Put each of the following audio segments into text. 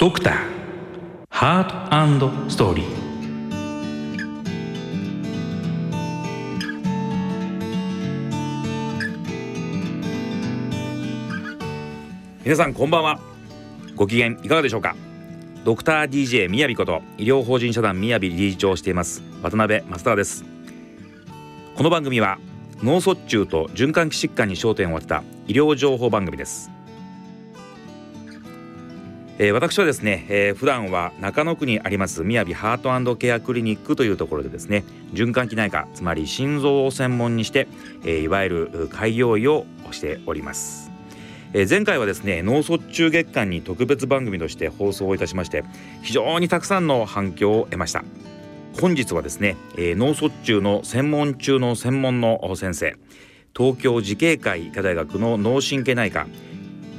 ドクター。ハートストーリー。皆さんこんばんは。ご機嫌いかがでしょうか。ドクター DJ みやびこと医療法人社団みやび理事長をしています渡辺増田です。この番組は脳卒中と循環器疾患に焦点を当てた医療情報番組です。えー、私はですね、えー、普段は中野区にありますみやびハートケアクリニックというところでですね循環器内科つまり心臓を専門にして、えー、いわゆる開業医をしております、え、前回はですね脳卒中月間に特別番組として放送をいたしまして非常にたくさんの反響を得ました。本日はですね、え、脳卒中の専門中の専門の先生東京慈恵会医科大学の脳神経内科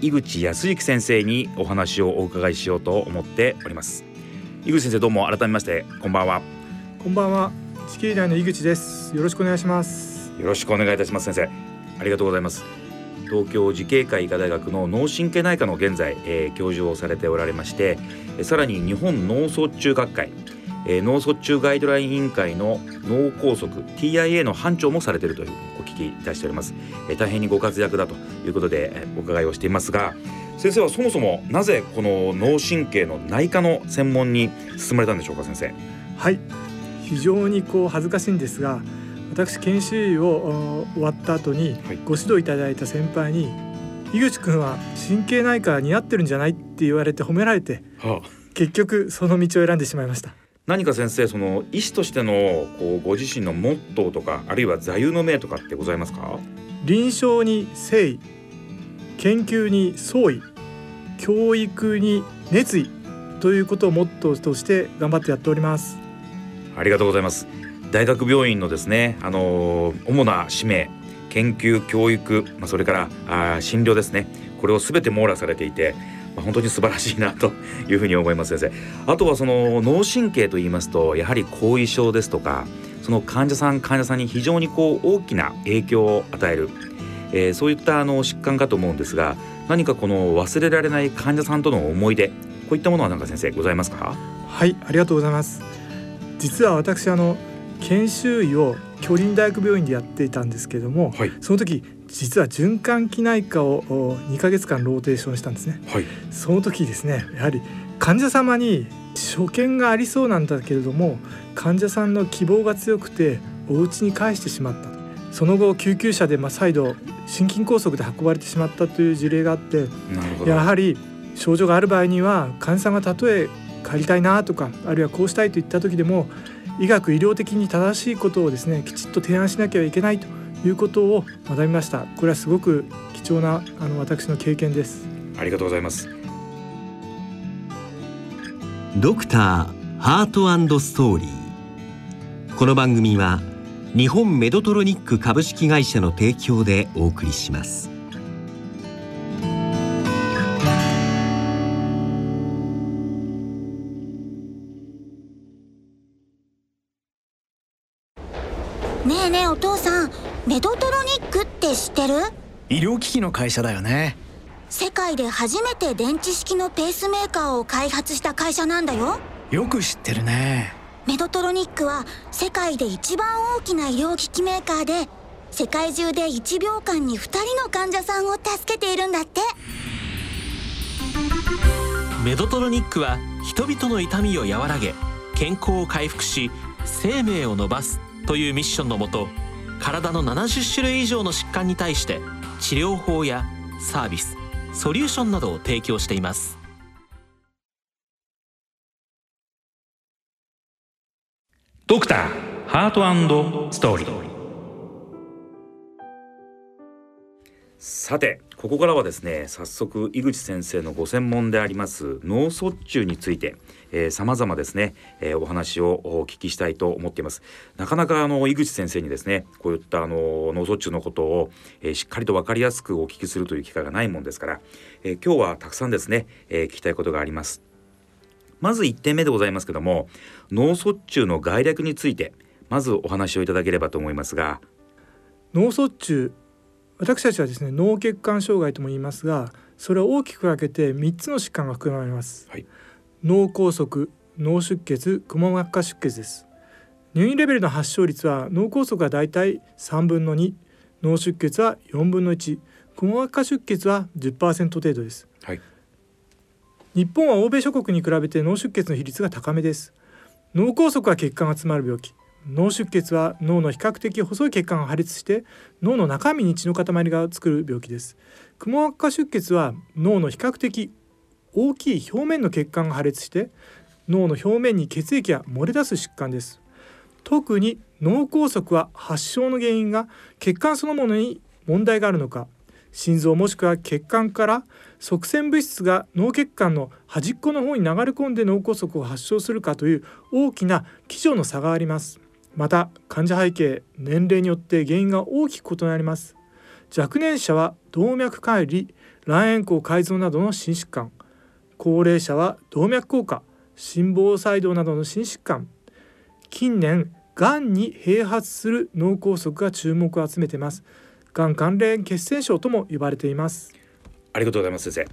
井口康之先生にお話をお伺いしようと思っております。井口先生どうも改めましてこんばんは。こんばんは。地球医大の井口です。よろしくお願いします。よろしくお願いいたします先生。ありがとうございます。東京慈恵会医科大学の脳神経内科の現在、えー、教授をされておられましてさらに日本脳卒中学会えー、脳卒中ガイドライン委員会の脳梗塞 TIA の班長もされているというきいたしております、えー、大変にご活躍だということで、えー、お伺いをしていますが先生はそもそもなぜこの脳神経の内科の専門に進まれたんでしょうか先生？はい。非常にこう恥ずかしいんですが私研修医を終わった後にご指導いただいた先輩に、はい、井口君は神経内科似合ってるんじゃないって言われて褒められて、はあ、結局その道を選んでしまいました何か先生その医師としてのこうご自身のモットーとかあるいは座右の銘とかってございますか？臨床に誠意研究に創意教育に熱意ということをモットーとして頑張ってやっております。ありがとうございます。大学病院のですねあの主な使命研究教育、まあ、それからあ診療ですね。これをすべて網羅されていてまあ、本当に素晴らしいなというふうに思います先生。あとはその脳神経と言いますとやはり後遺症ですとかその患者さん患者さんに非常にこう大きな影響を与える、えー、そういったあの疾患かと思うんですが何かこの忘れられない患者さんとの思い出こういったものは何か先生ございますか？はいありがとうございます。実は私あの研修医を京林大学病院でやっていたんですけれども、はい、その時実は循環器内科を2ヶ月間ローテーションしたんですね、はい、その時ですねやはり患者様に所見がありそうなんだけれども患者さんの希望が強くてお家に帰してしまったその後救急車でまあ再度心筋梗塞で運ばれてしまったという事例があってやはり症状がある場合には患者さんがたとえ帰りたいなとかあるいはこうしたいといった時でも医学医療的に正しいことをですねきちっと提案しなきゃいけないということを学びました。これはすごく貴重なあの私の経験です。ありがとうございます。ドクターハートストーリー。この番組は日本メドトロニック株式会社の提供でお送りします。ねえねえお父さんメドトロニックって知ってる？医療機器の会社だよね。世界で初めて電池式のペースメーカーを開発した会社なんだよ。よく知ってるね。メドトロニックは世界で一番大きな医療機器メーカーで世界中で1秒間に2人の患者さんを助けているんだって。メドトロニックは人々の痛みを和らげ健康を回復し生命を伸ばすというミッションのもと体の70種類以上の疾患に対して治療法やサービスソリューションなどを提供しています。ドクターハートストーリー。さてここからはですね早速井口先生のご専門であります脳卒中についてさまざまですね、えー、お話をお聞きしたいと思っています。なかなかあの井口先生にですねこういったあの脳卒中のことを、えー、しっかりと分かりやすくお聞きするという機会がないもんですから、えー、今日はたくさんですね、えー、聞きたいことがあります。まず1点目でございますけども脳卒中の概略についてまずお話をいただければと思いますが脳卒中私たちはですね脳血管障害とも言いますがそれを大きく分けて3つの疾患が含まれます、はい、脳梗塞脳出血くも膜下出血です。入院レベルの発症率は脳梗塞がだいたい3分の2脳出血は4分の1くも膜下出血は10%程度です、はい、日本は欧米諸国に比べて脳出血の比率が高めです。脳梗塞は血管が詰まる病気。脳出血は脳の比較的細い血管が破裂して脳の中身に血の塊が作る病気です。くも膜下出血は脳の比較的大きい表面の血管が破裂して脳の表面に血液が漏れ出す疾患です。特に脳梗塞は発症の原因が血管そのものに問題があるのか心臓もしくは血管から側線物質が脳血管の端っこの方に流れ込んで脳梗塞を発症するかという大きな基準の差があります。また患者背景年齢によって原因が大きく異なります。若年者は動脈解離卵円孔改造などの心疾患。高齢者は動脈硬化心房細動などの心疾患近年がんに併発する脳梗塞が注目を集めています。がん関連血栓症とも呼ばれています。ありがとうございます先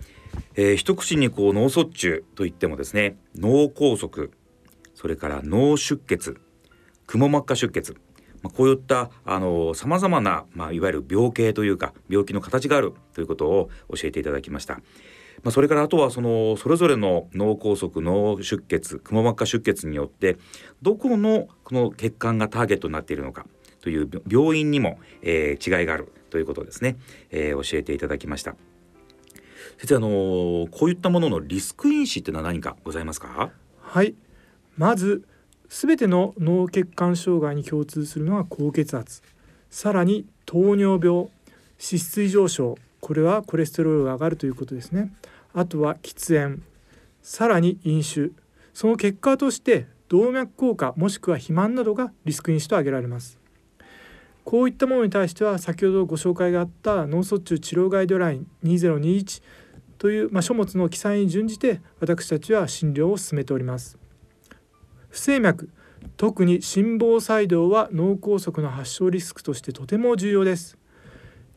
生、えー、一口にこう脳卒中といってもですね脳梗塞それから脳出血くも膜下出血まあ、こういったあの様々なまあいわゆる病形というか病気の形があるということを教えていただきました。まあ、それからあとはそのそれぞれの脳梗塞脳出血くも膜下出血によってどこのこの血管がターゲットになっているのかという病院にも、えー、違いがあるということですね、えー、教えていただきました。先生あのー、こういったもののリスク因子ってのは何かございますか？はい。まずすべての脳血管障害に共通するのは高血圧。さらに糖尿病脂質異常症。これはコレステロールが上がるということですね。あとは喫煙。さらに飲酒。その結果として動脈硬化もしくは肥満などがリスク因子と挙げられます。こういったものに対しては先ほどご紹介があった脳卒中治療ガイドライン2021という、まあ、書物の記載に準じて私たちは診療を進めております。不整脈。特に心房細動は脳梗塞の発症リスクとしてとても重要です。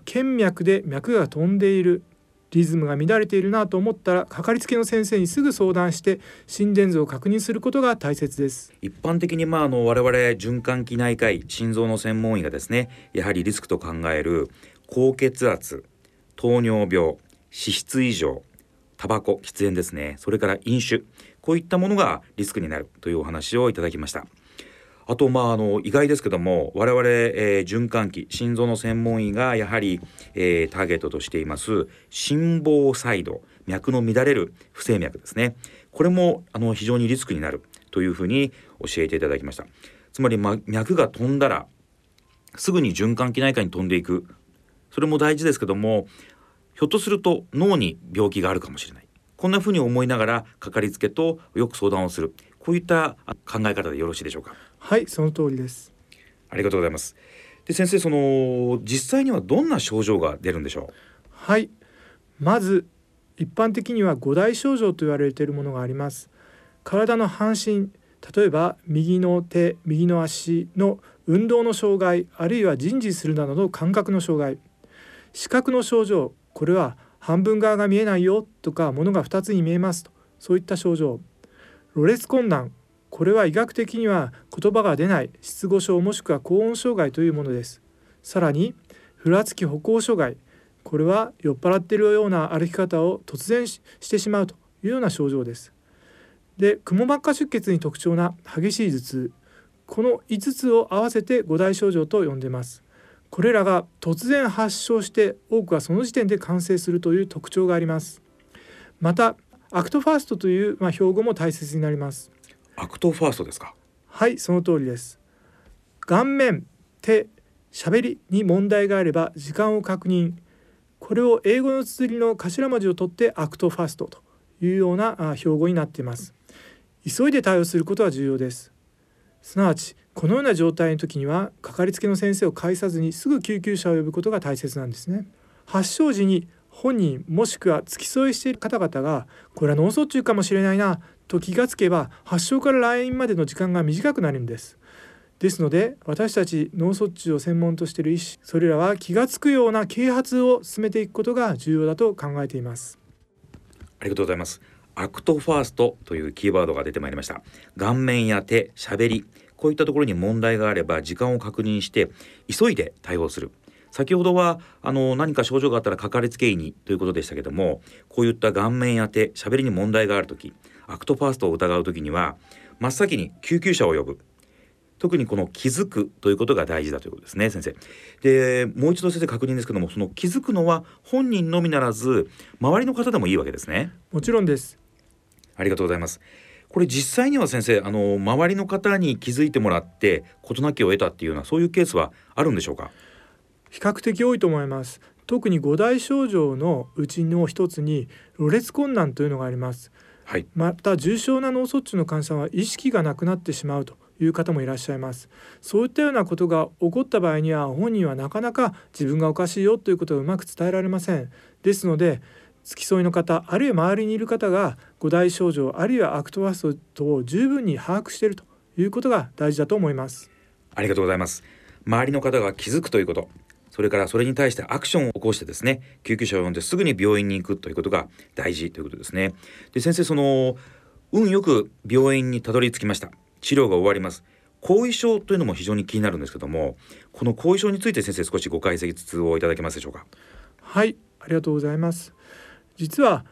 腱脈で脈が飛んでいるリズムが乱れているなと思ったらかかりつけの先生にすぐ相談して心電図を確認することが大切です。一般的にまああの我々循環器内科医心臓の専門医がですねやはりリスクと考える高血圧糖尿病脂質異常タバコ喫煙ですね。それから飲酒こういったものがリスクになるというお話をいただきました。あとまああの意外ですけども我々、えー、循環器心臓の専門医がやはり、えー、ターゲットとしています心房細動脈の乱れる不整脈ですね。これもあの非常にリスクになるというふうに教えていただきました。つまり、ま、脈が飛んだらすぐに循環器内科に飛んでいく。それも大事ですけどもひょっとすると脳に病気があるかもしれない。こんなふうに思いながらかかりつけとよく相談をする。こういった考え方でよろしいでしょうか？はいその通りです。ありがとうございます。で先生その実際にはどんな症状が出るんでしょう？はい。まず一般的には五大症状と言われているものがあります。体の半身例えば右の手右の足の運動の障害あるいは人事するなどの感覚の障害。視覚の症状これは半分側が見えないよとか物が2つに見えますとそういった症状。ろれつ困難これは医学的には言葉が出ない失語症もしくは高音障害というものです。さらにふらつき歩行障害これは酔っ払っているような歩き方を突然してしまうというような症状です。でくも膜下出血に特徴な激しい頭痛この5つを合わせて五大症状と呼んでます。これらが突然発症して多くはその時点で完成するという特徴があります。また Act FAST という、まあ、標語も大切になります。 Act FAST ですか？はいその通りです。顔面手しゃべりに問題があれば時間を確認。これを英語の綴りの頭文字を取って Act FAST というような標語になっています。急いで対応することは重要です。すなわちこのような状態の時にはかかりつけの先生を介さずにすぐ救急車を呼ぶことが大切なんですね。発症時に本人もしくは付き添いしている方々がこれは脳卒中かもしれないなと気がつけば発症から来院までの時間が短くなるんです。ですので私たち脳卒中を専門としている医師それらは気が付くような啓発を進めていくことが重要だと考えています。ありがとうございます。 Act FAST というキーワードが出てまいりました。顔面や手しゃべりこういったところに問題があれば時間を確認して急いで対応する。先ほどはあの何か症状があったらかかりつけ医にということでしたけどもこういった顔面や手しゃべりに問題がある時 Act FAST を疑う時には真っ先に救急車を呼ぶ。特にこの気づくということが大事だということですね先生。でもう一度先生確認ですけどもその気づくのは本人のみならず周りの方でもいいわけですね。もちろんです。ありがとうございます。これ実際には先生あの周りの方に気づいてもらって事なきを得たっていうようなそういうケースはあるんでしょうか？比較的多いと思います。特に五大症状のうちの一つにろれつ困難というのがありますはい、また重症な脳卒中の患者は意識がなくなってしまうという方もいらっしゃいます。そういったようなことが起こった場合には本人はなかなか自分がおかしいよということをうまく伝えられません。ですので付き添いの方あるいは周りにいる方が五大症状あるいはアクトワストを十分に把握しているということが大事だと思います。ありがとうございます。周りの方が気づくということそれからそれに対してアクションを起こしてですね救急車を呼んですぐに病院に行くということが大事ということですね。で先生その運よく病院にたどり着きました。治療が終わります。後遺症というのも非常に気になるんですけどもこの後遺症について先生少しご解説をいただけますでしょうか？はいありがとうございます。実は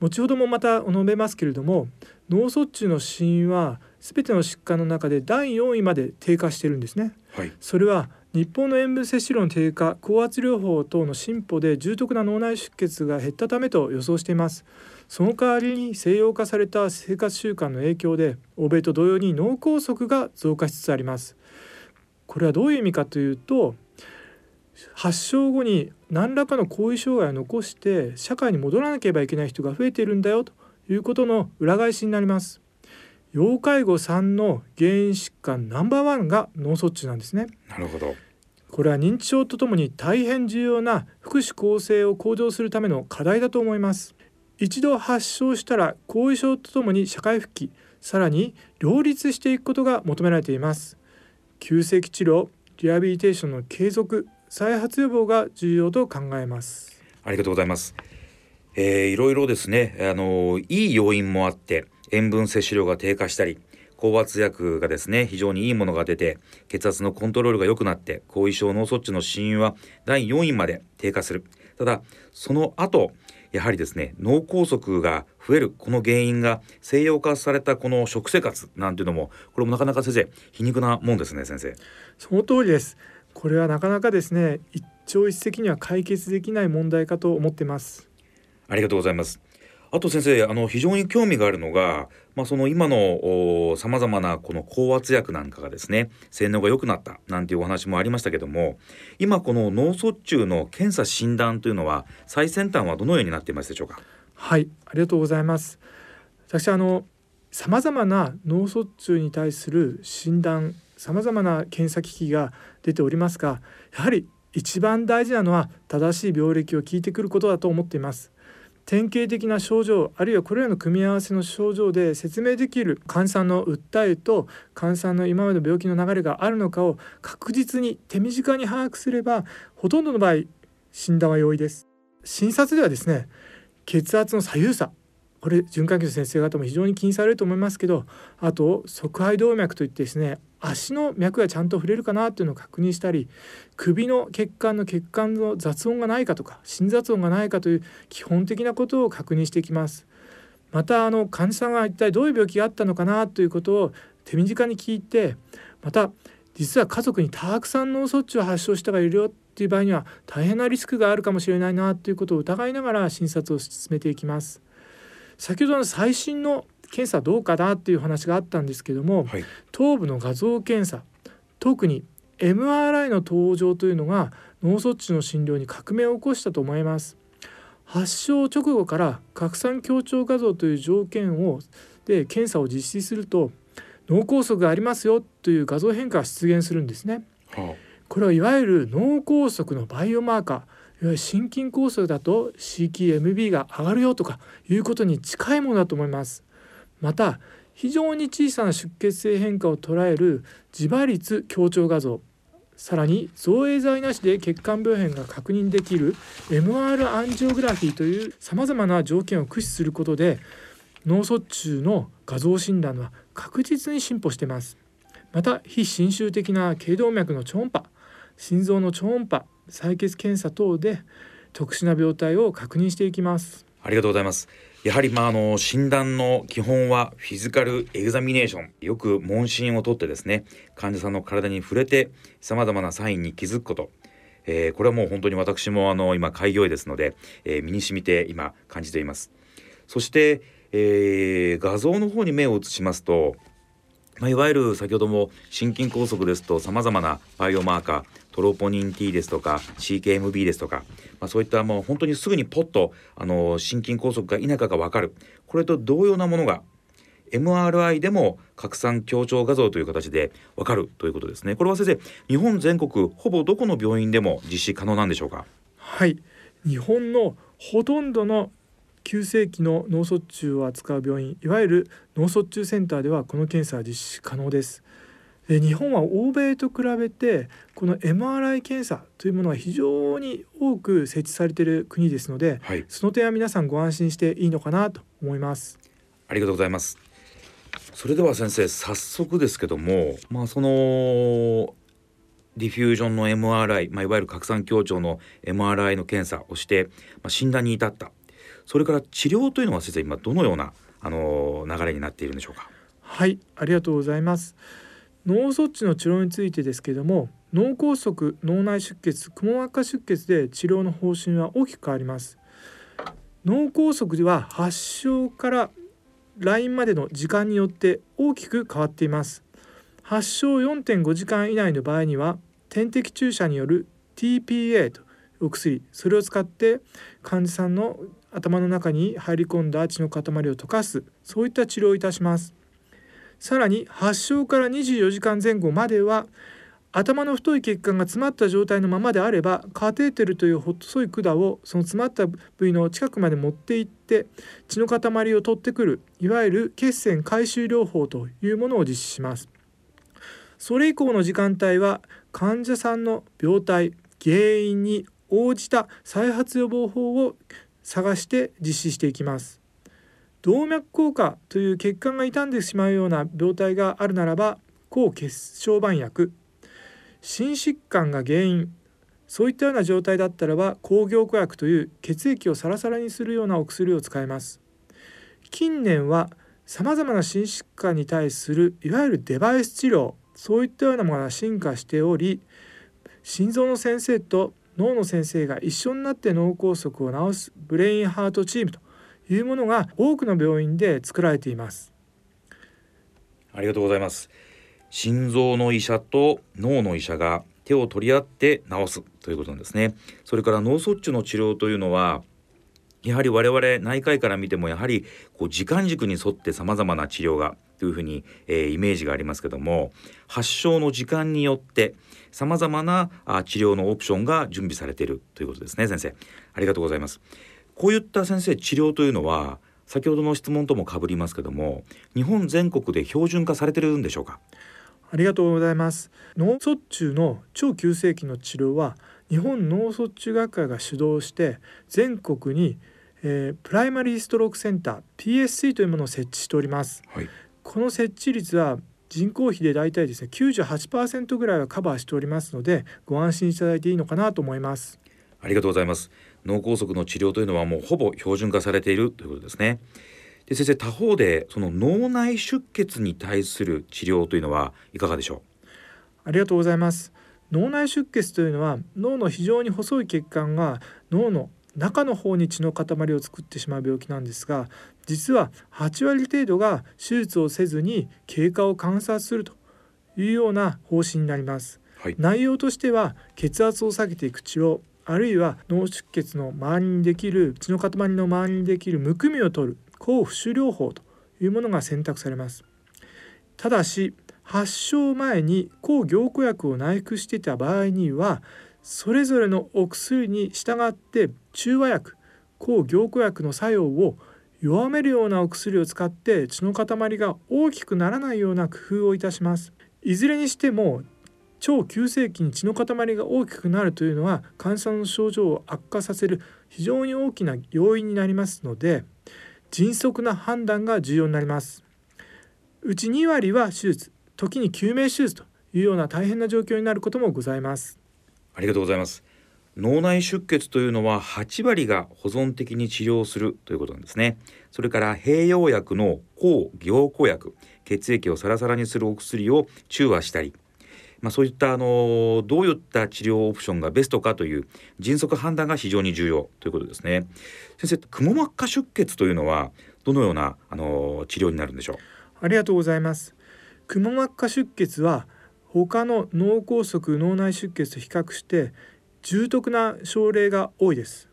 後ほどもまた述べますけれども脳卒中の死因は全ての疾患の中で第4位まで低下しているんですね、はい、それは日本の塩分摂取量の低下高圧療法等の進歩で重篤な脳内出血が減ったためと予想しています。その代わりに西洋化された生活習慣の影響で欧米と同様に脳梗塞が増加しつつあります。これはどういう意味かというと発症後に何らかの後遺障害を残して社会に戻らなければいけない人が増えているんだよということの裏返しになります。要介護3の原因疾患ナンバーワンが脳卒中なんですね。なるほど。これは認知症とともに大変重要な福祉厚生を向上するための課題だと思います。一度発症したら後遺症とともに社会復帰さらに両立していくことが求められています。急性期治療リハビリテーションの継続再発予防が重要と考えます。ありがとうございます、えー、いろいろですねあのいい要因もあって塩分摂取量が低下したり高圧薬がですね非常にいいものが出て血圧のコントロールが良くなって後遺症脳卒中の死因は第4位まで低下する。ただその後やはりですね脳梗塞が増える。この原因が西洋化されたこの食生活なんていうのもこれもなかなか先生皮肉なもんですね先生。その通りです。これはなかなかですね一朝一夕には解決できない問題かと思ってます。ありがとうございますあと先生あの非常に興味があるのが、まあ、その今のさまざまなこの高圧薬なんかがですね性能が良くなったなんていうお話もありましたけども今この脳卒中の検査診断というのは最先端はどのようになっていますでしょうか？はいありがとうございます。私あのさまざまな脳卒中に対する診断さまざまな検査機器が出ておりますがやはり一番大事なのは正しい病歴を聞いてくることだと思っています。典型的な症状あるいはこれらの組み合わせの症状で説明できる患者さんの訴えと患者さんの今までの病気の流れがあるのかを確実に手短に把握すればほとんどの場合診断は容易です。診察ではですね血圧の左右差これ循環器の先生方も非常に気にされると思いますけどあと側肺動脈といってですね足の脈がちゃんと触れるかなっていうのを確認したり首の血管の血管の雑音がないかとか心雑音がないかという基本的なことを確認していきます。またあの患者さんが一体どういう病気があったのかなということを手短に聞いてまた実は家族にたくさん脳卒中を発症したがいるよっていう場合には大変なリスクがあるかもしれないなということを疑いながら診察を進めていきます。先ほどの最新の検査どうかなっていう話があったんですけども、はい、頭部の画像検査特に MRI の登場というのが脳卒中の診療に革命を起こしたと思います。発症直後から拡散強調画像という条件をで検査を実施すると脳梗塞がありますよという画像変化が出現するんですね、はあ、これはいわゆる脳梗塞のバイオマーカーいわゆる心筋梗塞だと CTMB が上がるよとかいうことに近いものだと思いますまた非常に小さな出血性変化を捉える磁場率強調画像。さらに造影剤なしで血管病変が確認できる MR アンジオグラフィーというさまざまな条件を駆使することで脳卒中の画像診断は確実に進歩しています。また非侵襲的な頸動脈の超音波心臓の超音波採血検査等で特殊な病態を確認していきます。ありがとうございます。やはりまああの診断の基本はフィジカルエグザミネーション。よく問診をとってですね患者さんの体に触れてさまざまなサインに気づくこと。えー、これはもう本当に私もあの今開業医ですので、えー、身に染みて今感じています。そして、えー、画像の方に目を移しますとまあ、いわゆる先ほども心筋梗塞ですとさまざまなバイオマーカートロポニン T ですとか CKMB ですとか、まあ、そういったもう本当にすぐにポッとあの心筋梗塞か否かが分かる。これと同様なものが MRI でも拡散強調画像という形で分かるということですね。これは先生日本全国ほぼどこの病院でも実施可能なんでしょうか？はい。日本のほとんどの急性期の脳卒中を扱う病院いわゆる脳卒中センターではこの検査は実施可能です。日本は欧米と比べてこの MRI 検査というものが非常に多く設置されている国ですので、はい、その点は皆さんご安心していいのかなと思います。ありがとうございます。それでは先生早速ですけどもまあそのディフュージョンの MRI、まあ、いわゆる拡散強調の MRI の検査をして、まあ、診断に至ったそれから治療というのは先生今どのようなあの流れになっているんでしょうか？はいありがとうございます。脳卒中の治療についてですけれども脳梗塞脳内出血くも膜下出血で治療の方針は大きく変わります。脳梗塞では発症から来院までの時間によって大きく変わっています。発症4.5時間以内の場合には点滴注射による TPA とお薬それを使って患者さんの頭の中に入り込んだ血の塊を溶かすそういった治療をいたします。さらに発症から24時間前後までは頭の太い血管が詰まった状態のままであればカテーテルという細い管をその詰まった部位の近くまで持っていって血の塊を取ってくるいわゆる血栓回収療法というものを実施します。それ以降の時間帯は患者さんの病態原因に応じた再発予防法を探して実施していきます。動脈硬化という血管が傷んでしまうような病態があるならば抗血小板薬。心疾患が原因。そういったような状態だったらば抗凝固薬という血液をサラサラにするようなお薬を使います。近年はさまざまな心疾患に対するいわゆるデバイス治療そういったようなものが進化しており心臓の先生と脳の先生が一緒になって脳梗塞を治すブレインハートチームというものが多くの病院で作られています。ありがとうございます。心臓の医者と脳の医者が手を取り合って治すということなんですね。それから脳卒中の治療というのはやはり我々内科医から見てもやはりこう時間軸に沿ってさまざまな治療がというふうに、えー、イメージがありますけども発症の時間によってさまざまなあ治療のオプションが準備されているということですね先生。ありがとうございます。こういった先生治療というのは先ほどの質問ともかぶりますけども日本全国で標準化されてるんでしょうか？ありがとうございます。脳卒中の超急性期の治療は日本脳卒中学会が主導して全国に、えー、プライマリーストロークセンター PSC というものを設置しております、はい、この設置率は人口比で大体ですね98%ぐらいはカバーしておりますのでご安心いただいていいのかなと思います。ありがとうございます。脳梗塞の治療というのはもうほぼ標準化されているということですね。で先生他方でその脳内出血に対する治療というのはいかがでしょう？ありがとうございます。脳内出血というのは脳の非常に細い血管が脳の中の方に血の塊を作ってしまう病気なんですが実は8割程度が手術をせずに経過を観察するというような方針になります、はい、内容としては血圧を下げていく治療あるいは脳出血の周りにできる血の塊の周りにできるむくみを取る抗浮腫療法というものが選択されます。ただし発症前に抗凝固薬を内服していた場合にはそれぞれのお薬に従って中和薬抗凝固薬の作用を弱めるようなお薬を使って血の塊が大きくならないような工夫をいたします。いずれにしても超急性期に血の塊が大きくなるというのは患者さんの症状を悪化させる非常に大きな要因になりますので迅速な判断が重要になります。うち2割は手術時に救命手術というような大変な状況になることもございます。ありがとうございます。脳内出血というのは8割が保存的に治療するということなんですね。それから併用薬の抗凝固薬血液をサラサラにするお薬を中和したりまあ、そういったあのどういった治療オプションがベストかという迅速判断が非常に重要ということですね。先生くも膜下出血というのはどのようなあの治療になるんでしょう？ありがとうございます。くも膜下出血は他の脳梗塞脳内出血と比較して重篤な症例が多いです。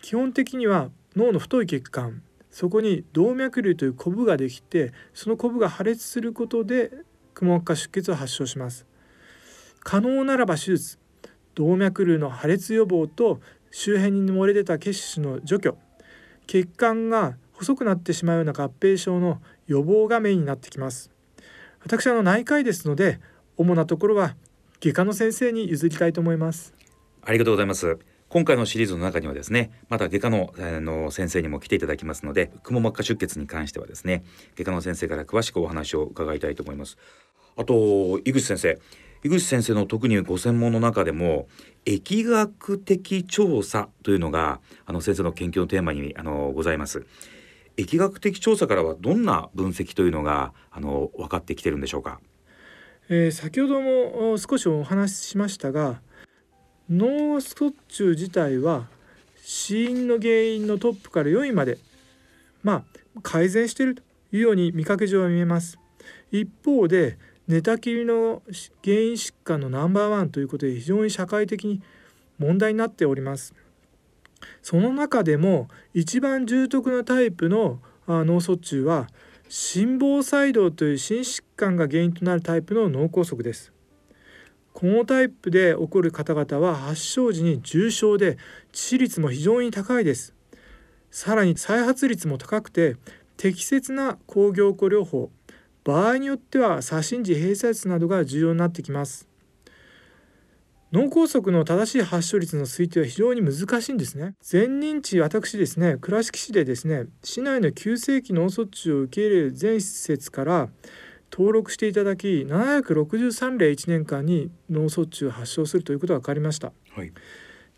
基本的には脳の太い血管そこに動脈瘤というコブができてそのコブが破裂することでくも膜下出血を発症します。可能ならば手術動脈瘤の破裂予防と周辺に漏れ出た血腫の除去血管が細くなってしまうような合併症の予防がメインになってきます。私はの内科医ですので主なところは外科の先生に譲りたいと思います。ありがとうございます。今回のシリーズの中にはですねまた外科のあの先生にも来ていただきますのでくも膜下出血に関してはですね外科の先生から詳しくお話を伺いたいと思います。あと井口先生。井口先生の特にご専門の中でも疫学的調査というのがあの先生の研究のテーマにあのございます。疫学的調査からはどんな分析というのがあの分かってきてるんでしょうか、えー、先ほども少しお話ししましたが脳卒中自体は死因の原因のトップから4位までまあ改善しているというように見かけ上は見えます。一方で寝たきりの原因疾患のナンバーワンということで非常に社会的に問題になっております。その中でも一番重篤なタイプの脳卒中は心房細動という心疾患が原因となるタイプの脳梗塞です。このタイプで起こる方々は発症時に重症で致死率も非常に高いです。さらに再発率も高くて適切な抗凝固療法場合によっては左心耳閉鎖術などが重要になってきます。脳梗塞の正しい発症率の推定は非常に難しいんですね。前認知私ですね倉敷市でですね市内の急性期脳卒中を受け入れる全施設から登録していただき763例1年間に脳卒中を発症するということが分かりました、はい、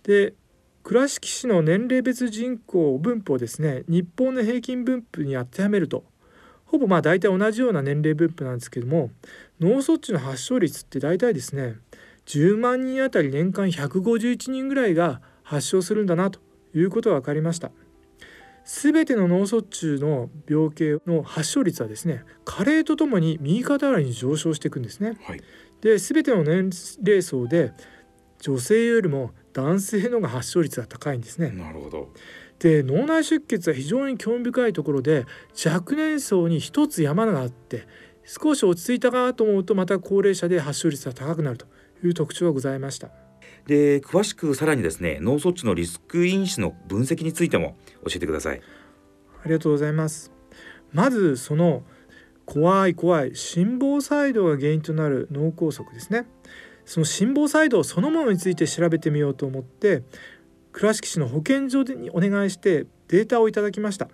で倉敷市の年齢別人口分布をですね日本の平均分布に当てはめるとほぼまあ大体同じような年齢分布なんですけども脳卒中の発症率って大体ですね10万人あたり年間151人ぐらいが発症するんだなということが分かりました。すべての脳卒中の病気の発症率はですね加齢とともに右肩上がりに上昇していくんですね。はい、で全ての年齢層で女性よりも男性のが発症率が高いんですね。なるほどで脳内出血は非常に興味深いところで若年層に一つ山があって少し落ち着いたかと思うとまた高齢者で発症率が高くなるという特徴がございました。で詳しくさらにですね脳卒中のリスク因子の分析についても教えてください。ありがとうございます。まずその怖い怖い心房細動が原因となる脳梗塞ですね。その心房細動そのものについて調べてみようと思って倉敷市の保健所にお願いしてデータをいただきました。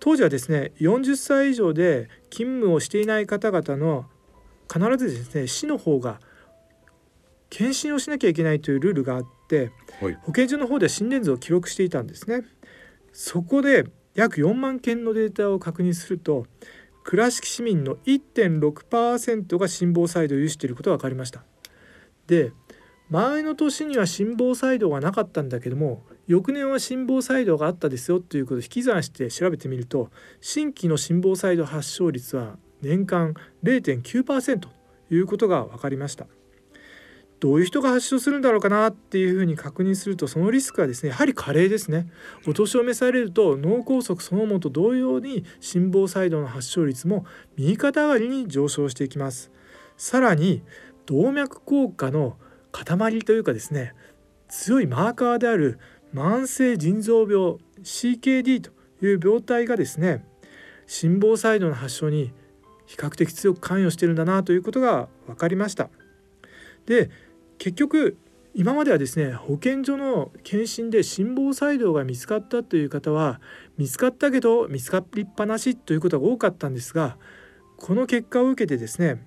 当時はですね40歳以上で勤務をしていない方々の必ずですね市の方が検診をしなきゃいけないというルールがあって、はい、保健所の方では心電図を記録していたんですね。そこで約4万件のデータを確認すると倉敷市民の1.6%が心房細動を有していることが分かりました。で前の年には心房細動がなかったんだけども翌年は心房細動があったですよということを引き算して調べてみると新規の心房細動発症率は年間0.9%ということが分かりましたどういう人が発症するんだろうかなっていうふうに確認するとそのリスクはですねやはり加齢ですねお年を召されると脳梗塞そのものと同様に心房細動の発症率も右肩上がりに上昇していきますさらに動脈硬化の塊というかですね強いマーカーである慢性腎臓病 CKD という病態がですね心房細動の発症に比較的強く関与してるんだなということが分かりました。で結局今まではですね保健所の検診で心房細動が見つかったという方は見つかったけど見つかりっぱなしということが多かったんですがこの結果を受けてですね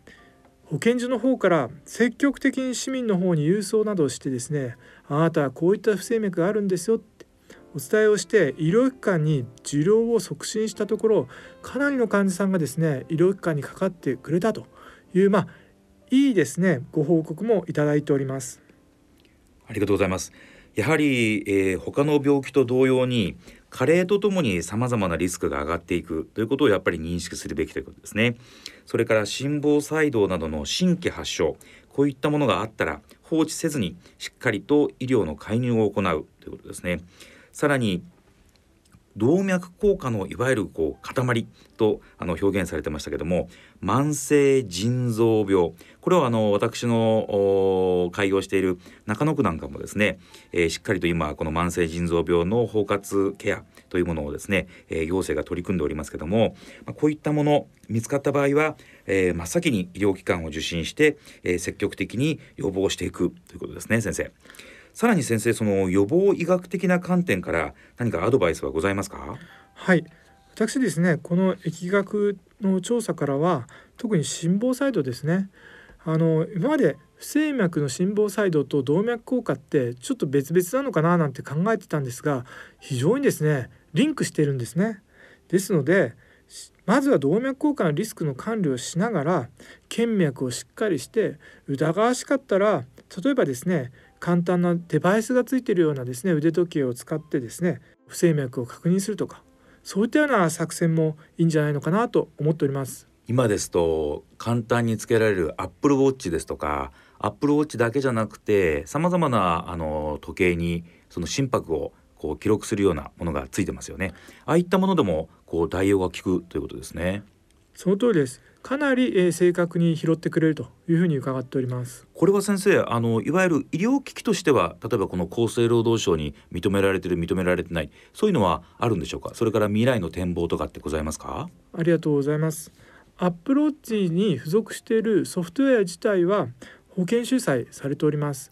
保健所の方から積極的に市民の方に郵送などをしてですねあなたはこういった不整脈があるんですよってお伝えをして医療機関に受領を促進したところかなりの患者さんがですね医療機関にかかってくれたというまあいいですね。ご報告もいただいております。ありがとうございます。やはり、えー、他の病気と同様に加齢とともに様々なリスクが上がっていくということをやっぱり認識するべきということですね。それから心房細動などの新規発症こういったものがあったら放置せずにしっかりと医療の介入を行うということですね。さらに動脈硬化のいわゆるこう塊とあの表現されてましたけども慢性腎臓病これはあの私の開業している中野区なんかもですね、えー、しっかりと今この慢性腎臓病の包括ケアというものをですね、えー、行政が取り組んでおりますけども、まあ、こういったもの見つかった場合は、えー、真っ先に医療機関を受診して、え、積極的に予防していくということですね先生。さらに先生その予防医学的な観点から何かアドバイスはございますか？はい。私ですねこの疫学の調査からは特に心房細動ですね。あの今まで不整脈の心房細動と動脈硬化ってちょっと別々なのかななんて考えてたんですが非常にですねリンクしてるんですね。ですのでまずは動脈硬化のリスクの管理をしながら腱脈をしっかりして疑わしかったら例えばですね簡単なデバイスがついているようなですね腕時計を使ってですね不整脈を確認するとかそういったような作戦もいいんじゃないのかなと思っております。今ですと簡単につけられるアップルウォッチですとかアップルウォッチだけじゃなくてさまざまなあの時計にその心拍をこう記録するようなものがついてますよね。ああいったものでもこう代用が効くということですね。その通りですかなり、えー、正確に拾ってくれるというふうに伺っております。これは先生あのいわゆる医療機器としては例えばこの厚生労働省に認められてる認められてないそういうのはあるんでしょうか？それから未来の展望とかってございますか？ありがとうございます。アップローチに付属しているソフトウェア自体は保険収載されております。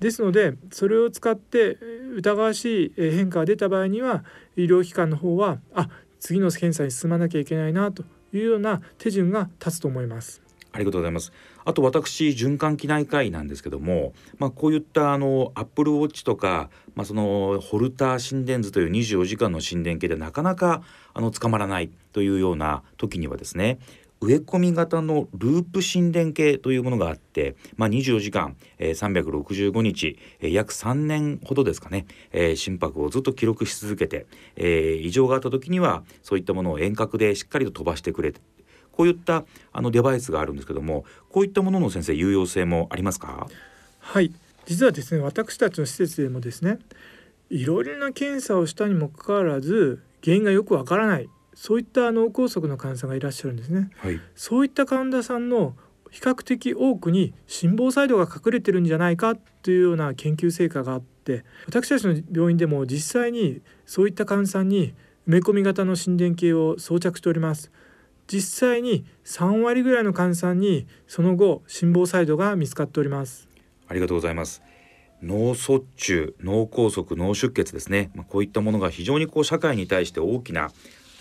ですのでそれを使って疑わしい変化が出た場合には医療機関の方はあ次の検査に進まなきゃいけないなというような手順が立つと思います。ありがとうございます。あと私循環器内科医なんですけども、まあ、こういったあのアップルウォッチとか、まあ、そのホルター心電図という24時間の心電計でなかなかあの捕まらないというような時にはですね植え込み型のループ心電計というものがあって、まあ、24時間、えー、365日、えー、約3年ほどですかね、えー、心拍をずっと記録し続けて、えー、異常があった時にはそういったものを遠隔でしっかりと飛ばしてくれこういったあのデバイスがあるんですけどもこういったものの先生有用性もありますか？はい。実はですね私たちの施設でもですねいろいろな検査をしたにもかかわらず原因がよくわからない。そういった脳梗塞の患者さんがいらっしゃるんですね、はい、そういった患者さんの比較的多くに心房細動が隠れてるんじゃないかというような研究成果があって私たちの病院でも実際にそういった患者さんに埋め込み型の心電計を装着しております。実際に3割ぐらいの患者さんにその後心房細動が見つかっております。ありがとうございます。脳卒中脳梗塞脳出血ですね、まあ、こういったものが非常にこう社会に対して大きな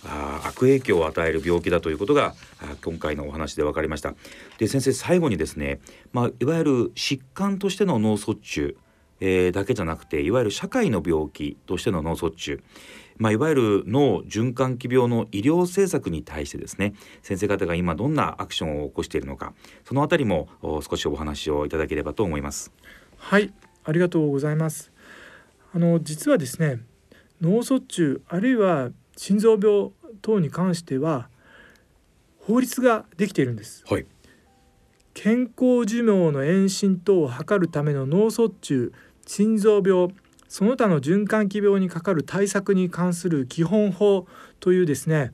あ悪影響を与える病気だということが今回のお話で分かりました。で先生最後にですね、まあ、いわゆる疾患としての脳卒中、えー、だけじゃなくていわゆる社会の病気としての脳卒中まあ、いわゆる脳循環器病の医療政策に対してですね先生方が今どんなアクションを起こしているのかそのあたりも少しお話をいただければと思います。はいありがとうございます。あの実はですね脳卒中あるいは心臓病等に関しては法律ができているんです、はい、健康寿命の延伸等を図るための脳卒中心臓病その他の循環器病にかかる対策に関する基本法というですね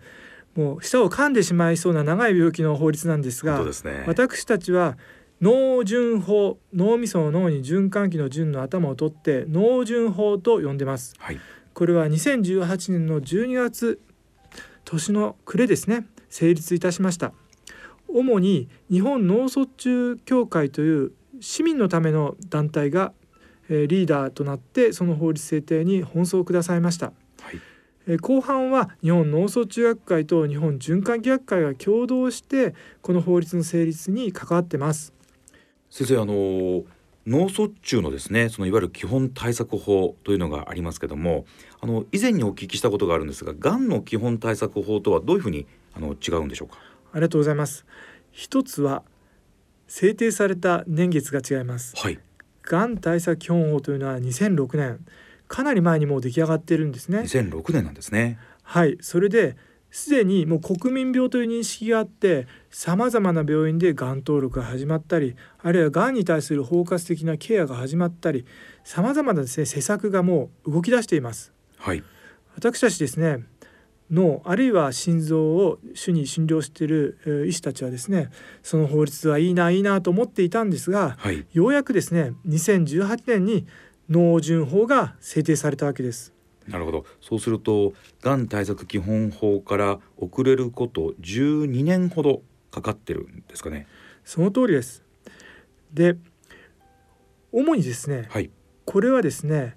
もう舌を噛んでしまいそうな長い病気の法律なんですが、ね、私たちは脳循法脳みその脳に循環器の順の頭を取って脳循法と呼んでます、はい、これは2018年の12月年の暮れですね。成立いたしました。主に日本脳卒中協会という市民のための団体がえー、リーダーとなってその法律制定に奔走くださいました。はい。え後半は日本脳卒中学会と日本循環器学会が共同してこの法律の成立に関わってます。先生あの脳卒中のですねそのいわゆる基本対策法というのがありますけどもあの以前にお聞きしたことがあるんですががんの基本対策法とはどういうふうにあの違うんでしょうか？ありがとうございます。一つは制定された年月が違います。はい。がん対策基本法というのは2006年かなり前にもう出来上がってるんですね。2006年なんですね。はい。それですでにもう国民病という認識があってさまざまな病院でがん登録が始まったりあるいはがんに対する包括的なケアが始まったりさまざまなですね施策がもう動き出しています。はい、私たちですね脳あるいは心臓を主に診療している医師たちはですねその法律はいいないいなと思っていたんですが、はい、ようやくですね2018年に脳順法が制定されたわけです。なるほどそうするとがん対策基本法から遅れること12年ほどかかってるんですかね。その通りです。で主にですね、はい、これはですね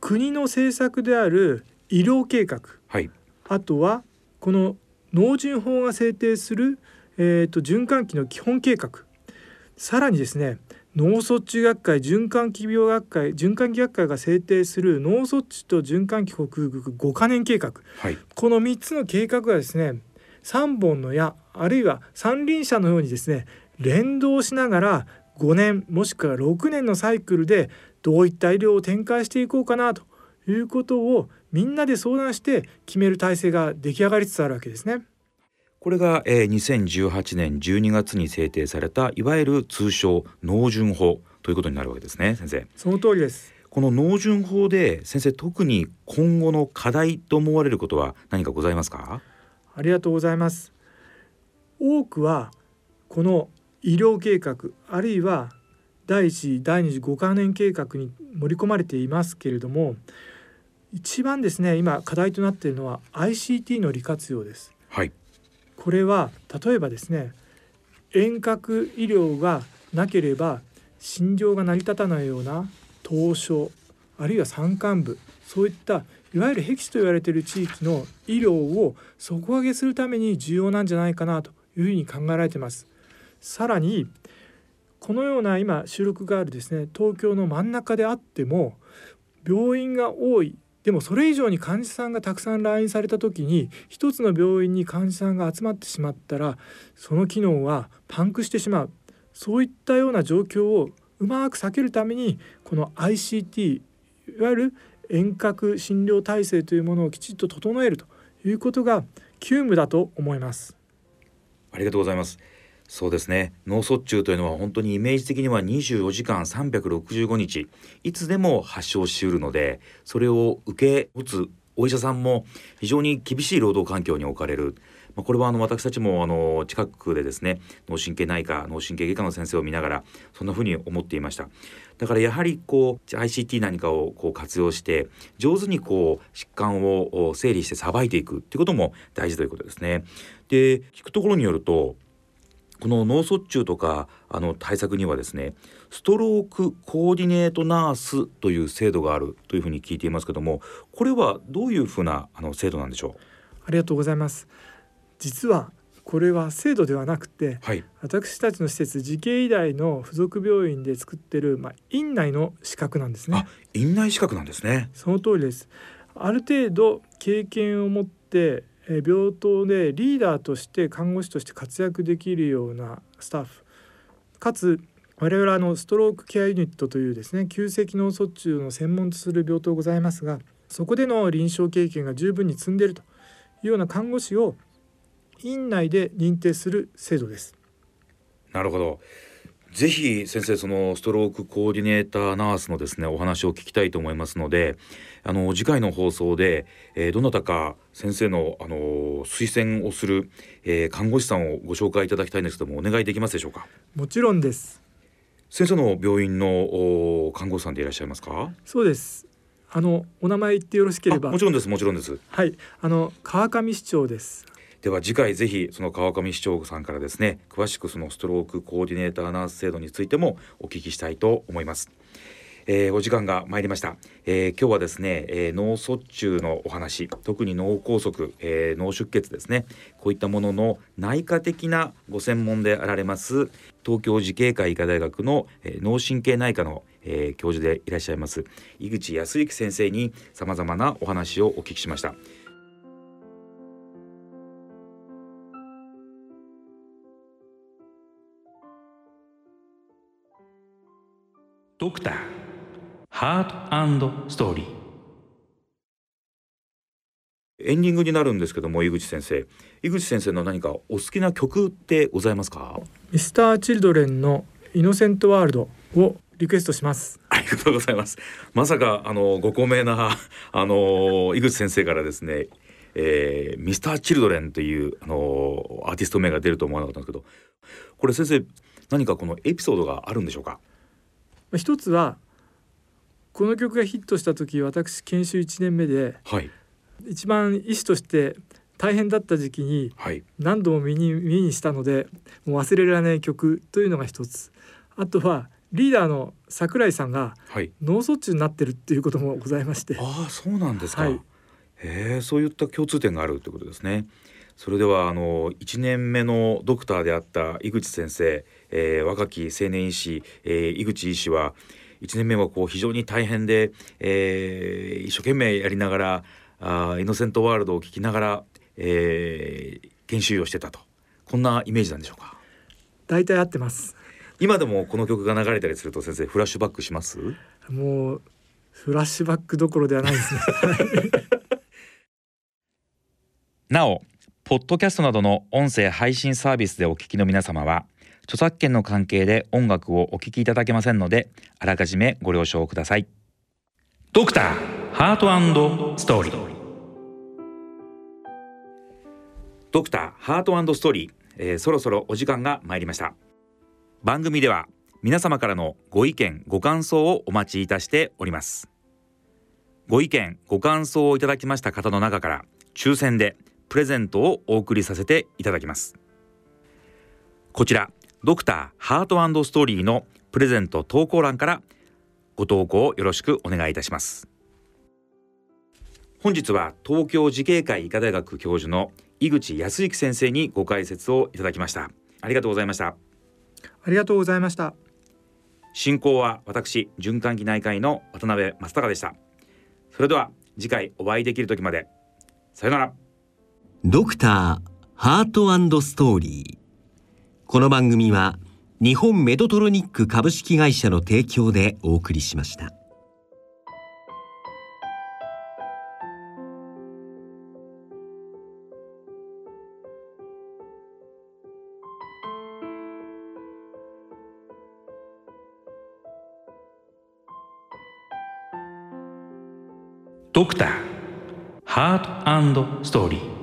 国の政策である医療計画、はい、あとはこの農順法が制定する、えーと循環器の基本計画。さらにですね脳卒中学会循環器病学会循環器学会が制定する脳卒中と循環器克服5カ年計画、はい、この3つの計画がですね3本の矢あるいは三輪車のようにですね連動しながら5年もしくは6年のサイクルでどういった医療を展開していこうかなということをみんなで相談して決める体制が出来上がりつつあるわけですね。これが、えー、2018年12月に制定されたいわゆる通称農順法ということになるわけですね先生。その通りです。この農順法で先生特に今後の課題と思われることは何かございますか？ありがとうございます多くはこの医療計画あるいは第一次第二次5カ年計画に盛り込まれていますけれども一番ですね今課題となっているのは ICT の利活用です。はい。これは例えばですね遠隔医療がなければ診療が成り立たないような凍傷あるいは山間部そういったいわゆる僻地と言われている地域の医療を底上げするために重要なんじゃないかなというふうに考えられています。さらにこのような今収録があるですね東京の真ん中であっても病院が多いでもそれ以上に患者さんがたくさん来院された時に一つの病院に患者さんが集まってしまったらその機能はパンクしてしまうそういったような状況をうまく避けるためにこの ICT いわゆる遠隔診療体制というものをきちっと整えるということが急務だと思いますありがとうございます。そうですね。脳卒中というのは本当にイメージ的には24時間365日。いつでも発症しうるのでそれを受け持つお医者さんも非常に厳しい労働環境に置かれる、まあ、これはあの私たちもあの近くでですね脳神経内科脳神経外科の先生を見ながらそんなふうに思っていました。だからやはりこう ICT 何かをこう活用して上手にこう疾患を整理してさばいていくっていうことも大事ということですね。で聞くところによるとこの脳卒中とかあの対策にはですねストロークコーディネートナースという制度があるというふうに聞いていますけどもこれはどういうふうなあの制度なんでしょう？ありがとうございます。実はこれは制度ではなくて、はい、私たちの施設慈恵医大の附属病院で作ってる、まあ、院内の資格なんですね。院内資格なんですね。その通りです。ある程度経験を持って病棟でリーダーとして看護師として活躍できるようなスタッフ。かつ我々のストロークケアユニットというですね急性機能卒中の専門とする病棟ございますがそこでの臨床経験が十分に積んでいるというような看護師を院内で認定する制度です。なるほど。ぜひ先生そのストロークコーディネーターナースのですねお話を聞きたいと思いますのであの次回の放送で、えー、どなたか先生のあの推薦をする、えー、看護師さんをご紹介いただきたいんですけどもお願いできますでしょうか？もちろんです。先生の病院の看護師さんでいらっしゃいますか？そうです。あのお名前言ってよろしければ。もちろんですもちろんです。はい。あの川上市長ですでは次回ぜひその川上市長さんからですね詳しくそのストロークコーディネーターナース制度についてもお聞きしたいと思います。えー、お時間が参りました、えー、今日はですね、えー、脳卒中のお話特に脳梗塞、えー、脳出血ですねこういったものの内科的なご専門であられます東京慈恵会医科大学の、えー、脳神経内科の、えー、教授でいらっしゃいます井口康之先生にさまざまなお話をお聞きしました。ドクター。ハートストーリーエンディングになるんですけども井口先生。井口先生の何かお好きな曲ってございますか？ミスターチルドレンのイノセントワールドをリクエストします。ありがとうございます。まさかあのご高名なあの井口先生からですねえー、ミスターチルドレンというあのアーティスト名が出ると思わなかったんですけど。これ先生何かこのエピソードがあるんでしょうか？一つはこの曲がヒットした時私研修1年目で、はい、一番医師として大変だった時期に何度も耳に耳にしたのでもう忘れられない曲というのが一つ。あとはリーダーの桜井さんが脳卒中になってるっていうこともございまして、ああそうなんですか、はい、へそういった共通点があるということですね。それではあの1年目のドクターであった井口先生えー、若き青年医師、えー、井口医師は1年目はこう非常に大変で、えー、一生懸命やりながらあイノセントワールドを聞きながら、えー、研修をしてたと。こんなイメージなんでしょうか？大体合ってます。今でもこの曲が流れたりすると先生フラッシュバックします？もうフラッシュバックどころではないですね。なおポッドキャストなどの音声配信サービスでお聞きの皆様は著作権の関係で音楽をお聴きいただけませんのであらかじめご了承ください。ドクターハートストーリー。ドクターハートストーリー、えー、そろそろお時間が参りました。番組では皆様からのご意見ご感想をお待ちいたしております。ご意見ご感想をいただきました方の中から抽選でプレゼントをお送りさせていただきます。こちらドクターハートストーリーのプレゼント投稿欄からご投稿よろしくお願いいたします。本日は東京慈恵会医科大学教授の井口康之先生にご解説をいただきました。ありがとうございました。ありがとうございました。進行は私循環器内科医の渡辺正孝でした。それでは次回お会いできる時まで。さよなら。ドクターハートストーリーこの番組は日本メドトロニック株式会社の提供でお送りしました。ドクターハートストーリー